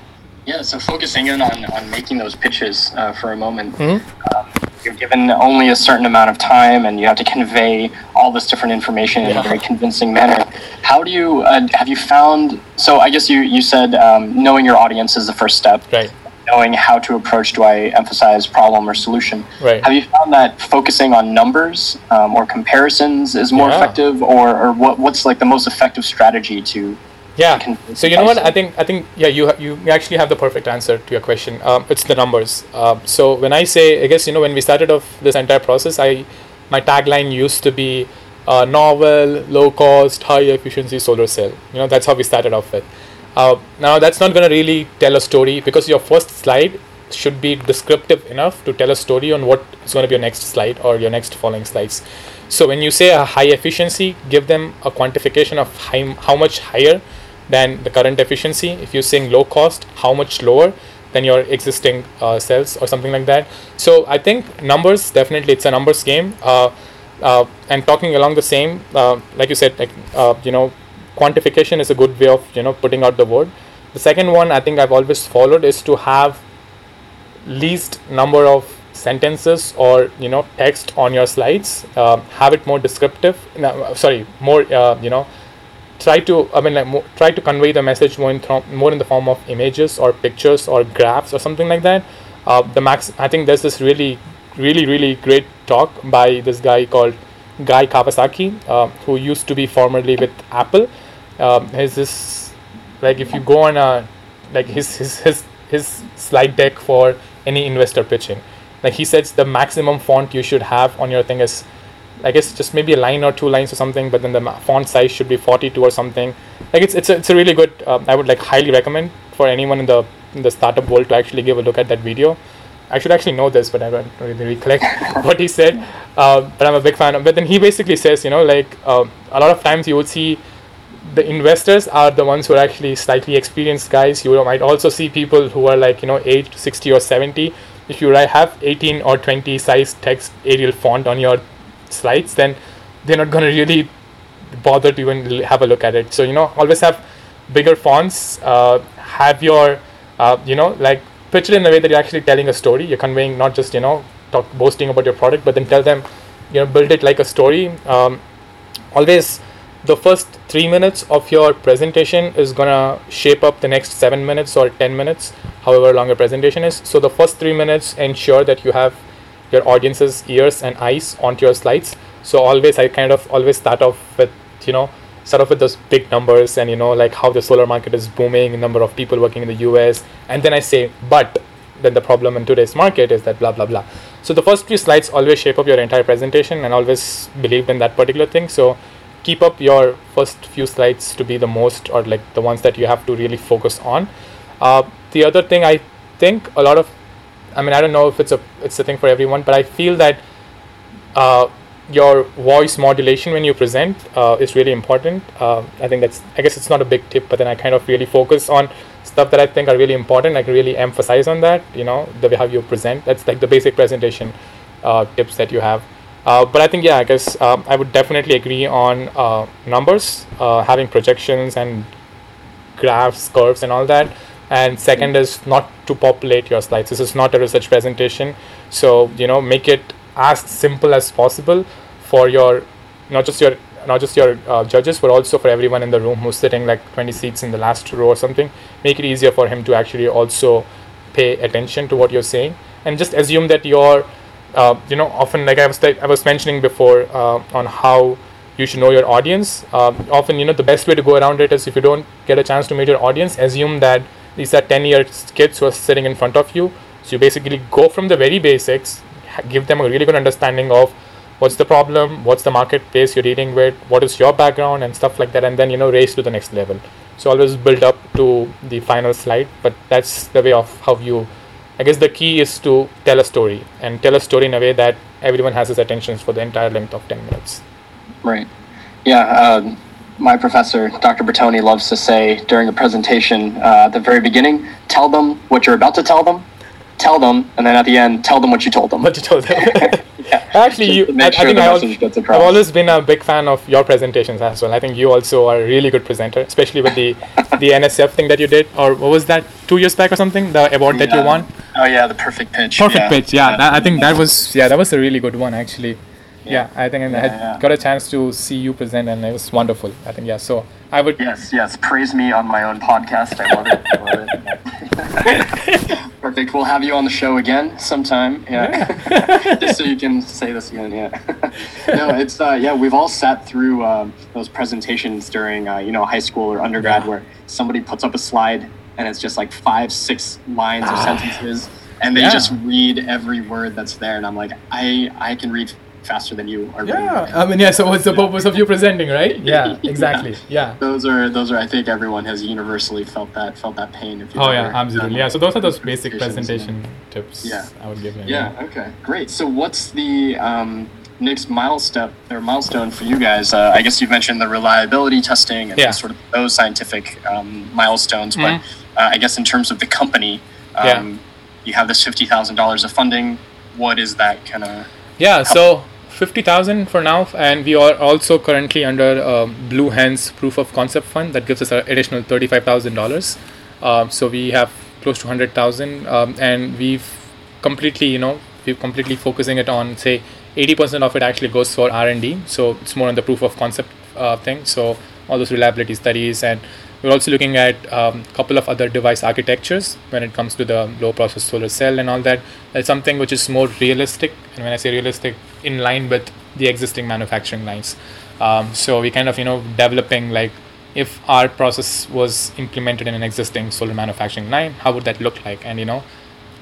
Yeah, so focusing in on, on making those pitches uh, for a moment, mm-hmm. um, you're given only a certain amount of time and you have to convey all this different information yeah. in a very convincing manner. How do you, uh, have you found, so I guess you, you said um, knowing your audience is the first step. Right. Knowing how to approach, do I emphasize problem or solution? Right. Have you found that focusing on numbers um, or comparisons is more yeah. effective, or, or what, what's like the most effective strategy to yeah. so you know what? I think i think yeah you you actually have the perfect answer to your question. Um, it's the numbers. Uh, so when i say i guess you know when we started off this entire process i my tagline used to be uh, novel low cost high efficiency solar cell. You know that's how we started off with uh, now that's not going to really tell a story because your first slide should be descriptive enough to tell a story on what is going to be your next slide or your next following slides so when you say a high efficiency give them a quantification of high, how much higher than the current efficiency. If you're saying low cost, how much lower than your existing uh, cells or something like that. So I think numbers definitely it's a numbers game. Uh, uh, and talking along the same, uh, like you said, like uh, you know, quantification is a good way of you know putting out the word. The second one I think I've always followed is to have least number of sentences or you know text on your slides. Uh, have it more descriptive. No, sorry, more you know try to I mean like mo- try to convey the message more in th- more in the form of images or pictures or graphs or something like that. Uh, the max I think there's this really really really great talk by this guy called Guy Kawasaki uh, who used to be formerly with Apple. Um, his this like if you go on a like his his his his slide deck for any investor pitching. Like he says, the maximum font you should have on your thing is, I guess, just maybe a line or two lines or something. But then the font size should be 42 or something. Like it's it's a, it's a really good. Um, I would like highly recommend for anyone in the in the startup world to actually give a look at that video. I should actually know this, but I don't really recollect what he said. Uh, but I'm a big fan of. But then he basically says, you know, like uh, a lot of times you would see the investors are the ones who are actually slightly experienced guys. You might also see people who are like you know 8, 60 or 70. If you have 18 or 20 size text Arial font on your slides, then they're not going to really bother to even have a look at it. So you know, always have bigger fonts. Uh, have your uh, you know like it in a way that you're actually telling a story. You're conveying not just you know talk boasting about your product, but then tell them you know build it like a story. Um, always the first three minutes of your presentation is gonna shape up the next seven minutes or 10 minutes however long your presentation is. So the first three minutes ensure that you have your audience's ears and eyes onto your slides. So always i kind of always start off with you know start off with those big numbers and you know like how the solar market is booming number of people working in the us and then i say but then the problem in today's market is that blah blah blah. So the first few slides always shape up your entire presentation and always believe in that particular thing. So keep up your first few slides to be the most or like the ones that you have to really focus on. Uh, the other thing i think a lot of i mean i don't know if it's a it's a thing for everyone but i feel that uh, your voice modulation when you present uh, is really important. Uh, i think that's i guess it's not a big tip but then i kind of really focus on stuff that i think are really important. I can really emphasize on that you know the way how you present. That's like the basic presentation uh, tips that you have but I think yeah, I guess um, I would definitely agree on uh, numbers, uh, having projections and graphs, curves, and all that. And second is not to populate your slides. This is not a research presentation, so you know make it as simple as possible for your not just your not just your uh, judges, but also for everyone in the room who's sitting like 20 seats in the last row or something. Make it easier for him to actually also pay attention to what you're saying, and just assume that your uh, you know, often like I was like I was mentioning before uh, on how you should know your audience. Uh, often, you know, the best way to go around it is if you don't get a chance to meet your audience, assume that these are 10 year kids who are sitting in front of you. So you basically go from the very basics, give them a really good understanding of what's the problem, what's the marketplace you're dealing with, what is your background, and stuff like that, and then you know race to the next level. So always build up to the final slide, but that's the way of how you I guess the key is to tell a story and tell a story in a way that everyone has his attention for the entire length of 10 minutes. Right. Yeah. Uh, my professor, Dr. Bertoni, loves to say during a presentation uh, at the very beginning, tell them what you're about to tell them, tell them, and then at the end, tell them what you told them. What you told them. yeah. Actually, you, I, sure I, think I have always been a big fan of your presentations as well. I think you also are a really good presenter, especially with the the NSF thing that you did, or what was that, two years back or something, the award yeah. that you won. Oh yeah, the perfect pitch. Perfect yeah. pitch. Yeah. That, I think that was yeah, that was a really good one actually. Yeah, I think I had got a chance to see you present, and it was wonderful. I think yeah. So I would. Yes, yes. Praise me on my own podcast. I love it. I love it. Perfect. We'll have you on the show again sometime. Yeah. yeah. Just so you can say this again. Yeah. no, it's uh, yeah. We've all sat through um, those presentations during uh, you know high school or undergrad yeah. where somebody puts up a slide and it's just like five, six lines or ah. sentences, and they yeah. just read every word that's there, and I'm like, I I can read faster than you are. Yeah, I mean, yeah. So what's the purpose of you presenting, right? Yeah, exactly. yeah. yeah. Those are those are. I think everyone has universally felt that felt that pain. If oh yeah, absolutely. Yeah. So those are those basic presentation yeah. tips. Yeah. I would give. You, yeah. yeah. Okay. Great. So what's the um, next milestone or milestone for you guys? Uh, I guess you've mentioned the reliability testing and yeah. sort of those scientific um, milestones, mm-hmm. but uh, I guess in terms of the company, um, yeah. you have this fifty thousand dollars of funding. What is that kind of? Yeah. So 50,000 for now and we are also currently under um, Blue Hens proof of concept fund that gives us an additional $35,000 um, so we have close to 100,000 um, and we've completely you know we're completely focusing it on say 80% of it actually goes for R&D so it's more on the proof of concept uh, thing. So all those reliability studies and we're also looking at a um, couple of other device architectures when it comes to the low process solar cell and all that. That's something which is more realistic, and when I say realistic, in line with the existing manufacturing lines. Um, so we kind of you know developing like if our process was implemented in an existing solar manufacturing line, how would that look like? And you know,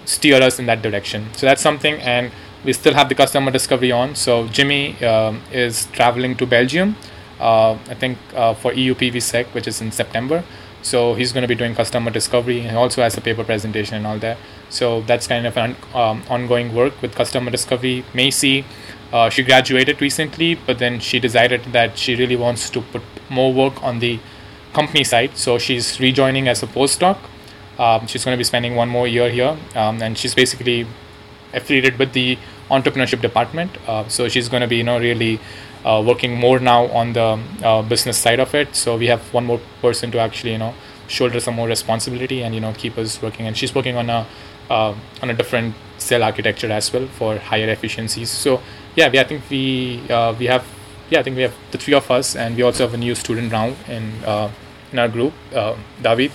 steer us in that direction. So that's something, and we still have the customer discovery on. So Jimmy um, is traveling to Belgium, I think uh, for EU PVSEC, which is in September. So he's going to be doing customer discovery and also has a paper presentation and all that. So that's kind of an um, ongoing work with customer discovery. Macy, uh, she graduated recently, but then she decided that she really wants to put more work on the company side. So she's rejoining as a postdoc. Um, she's going to be spending one more year here, um, and she's basically affiliated with the entrepreneurship department. Uh, so she's going to be, you know, really uh, working more now on the uh, business side of it. So we have one more person to actually, you know, shoulder some more responsibility and you know keep us working. And she's working on a uh, on a different cell architecture as well for higher efficiencies. So yeah, we I think we uh, we have yeah I think we have the three of us, and we also have a new student now in uh, in our group, uh, David.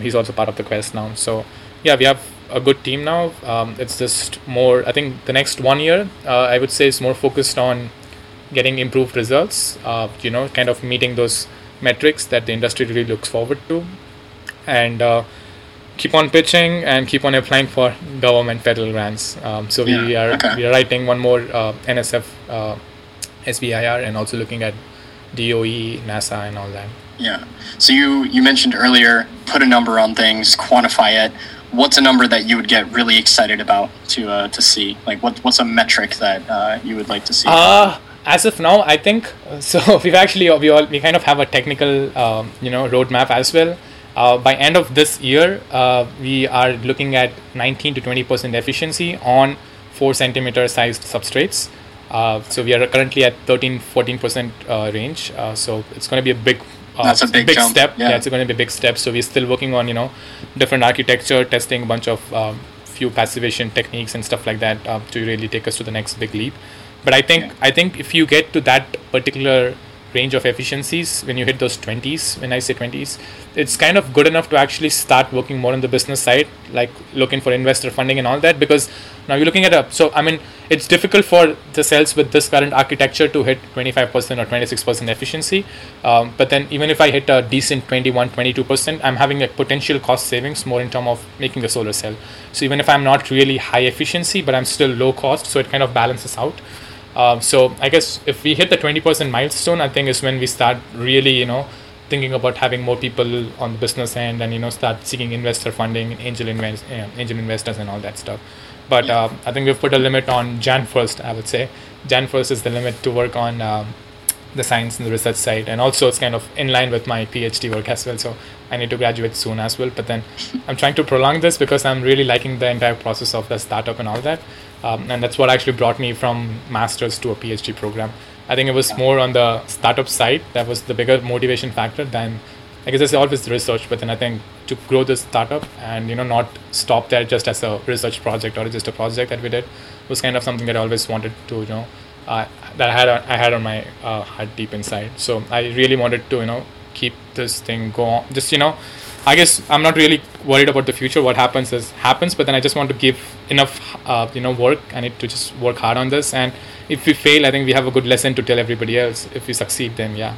he's also part of the QESST now. So yeah, we have a good team now. Um, it's just more. I think the next one year, I would say, is more focused on getting improved results, uh, you know, kind of meeting those metrics that the industry really looks forward to, and uh, keep on pitching and keep on applying for government federal grants. Um, so yeah, we are okay. we are writing one more uh, NSF uh, SBIR and also looking at DOE, NASA, and all that. Yeah. So you you mentioned earlier, put a number on things, quantify it. What's a number that you would get really excited about to uh, to see? Like, what what's a metric that uh, you would like to see? Uh, as of now, I think so. We've actually we all we kind of have a technical um, you know roadmap as well. Uh, by end of this year, uh, we are looking at 19 to 20 percent efficiency on four centimeter sized substrates. Uh, so we are currently at 13 14 percent uh, range. Uh, so it's going to be a big. Uh, That's a big, big step. Yeah. yeah. it's going to be a big step. So we're still working on you know different architecture, testing a bunch of um, few passivation techniques and stuff like that to really take us to the next big leap. But I think I think if you get to that particular range of efficiencies when you hit those 20s when i say 20s it's kind of good enough to actually start working more on the business side like looking for investor funding and all that because now you're looking at a so i mean it's difficult for the cells with this current architecture to hit 25% or 26% efficiency. Um, but then even if i hit a decent 21 22% i'm having a potential cost savings more in terms of making the solar cell. So even if i'm not really high efficiency but i'm still low cost so it kind of balances out um, so I guess if we hit the 20% milestone, I think is when we start really, you know, thinking about having more people on the business end and you know start seeking investor funding, angel invest, you know, angel investors, and all that stuff. But uh, I think we've put a limit on Jan first. I would say Jan first is the limit to work on um, the science and the research side, and also it's kind of in line with my PhD work as well. So I need to graduate soon as well. But then I'm trying to prolong this because I'm really liking the entire process of the startup and all that. Um, and that's what actually brought me from master's to a PhD program. I think it was more on the startup side that was the bigger motivation factor than I guess it's always research, but then I think to grow this startup and you know not stop there just as a research project or just a project that we did was kind of something that I always wanted to you know uh, that I had I had on my uh, heart deep inside. So I really wanted to you know keep this thing go on. Just you know I guess I'm not really worried about the future. What happens is happens, but then I just want to give enough, uh, you know, work. I need to just work hard on this, and if we fail, I think we have a good lesson to tell everybody else. If we succeed, then yeah,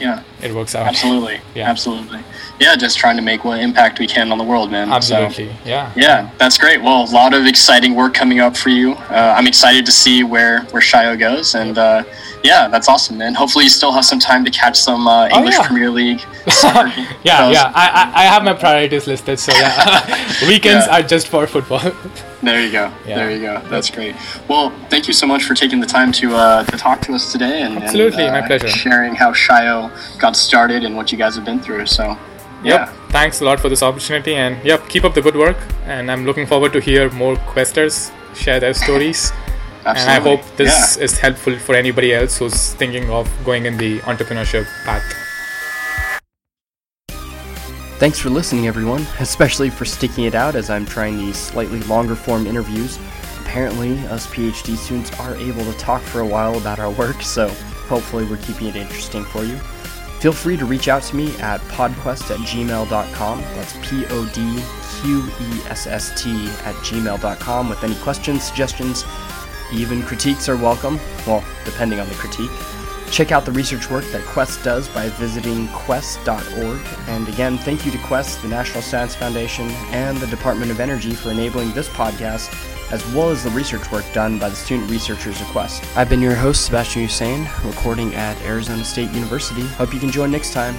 yeah, it works out. Absolutely, yeah, absolutely, yeah. Just trying to make what impact we can on the world, man. Absolutely, so, yeah, yeah. That's great. Well, a lot of exciting work coming up for you. Uh, I'm excited to see where where Shio goes, and. Uh, yeah, that's awesome, man. Hopefully, you still have some time to catch some uh, oh, English oh, yeah. Premier League. yeah, yeah. I, I have my priorities listed, so yeah. Weekends yeah. are just for football. there you go. Yeah. There you go. That's great. Well, thank you so much for taking the time to uh, to talk to us today and absolutely and, uh, my pleasure. Sharing how Shio got started and what you guys have been through. So. Yeah. Yep. Thanks a lot for this opportunity, and yep, keep up the good work. And I'm looking forward to hear more questers share their stories. Absolutely. And I hope this yeah. is helpful for anybody else who's thinking of going in the entrepreneurship path. Thanks for listening, everyone, especially for sticking it out as I'm trying these slightly longer form interviews. Apparently, us PhD students are able to talk for a while about our work, so hopefully, we're keeping it interesting for you. Feel free to reach out to me at podqesst at gmail.com. That's P O D Q E S S T at gmail.com with any questions, suggestions, even critiques are welcome, well, depending on the critique. Check out the research work that QESST does by visiting qesst.org. And again, thank you to QESST, the National Science Foundation, and the Department of Energy for enabling this podcast, as well as the research work done by the student researchers at QESST. I've been your host, Sebastian Hussein, recording at Arizona State University. Hope you can join next time.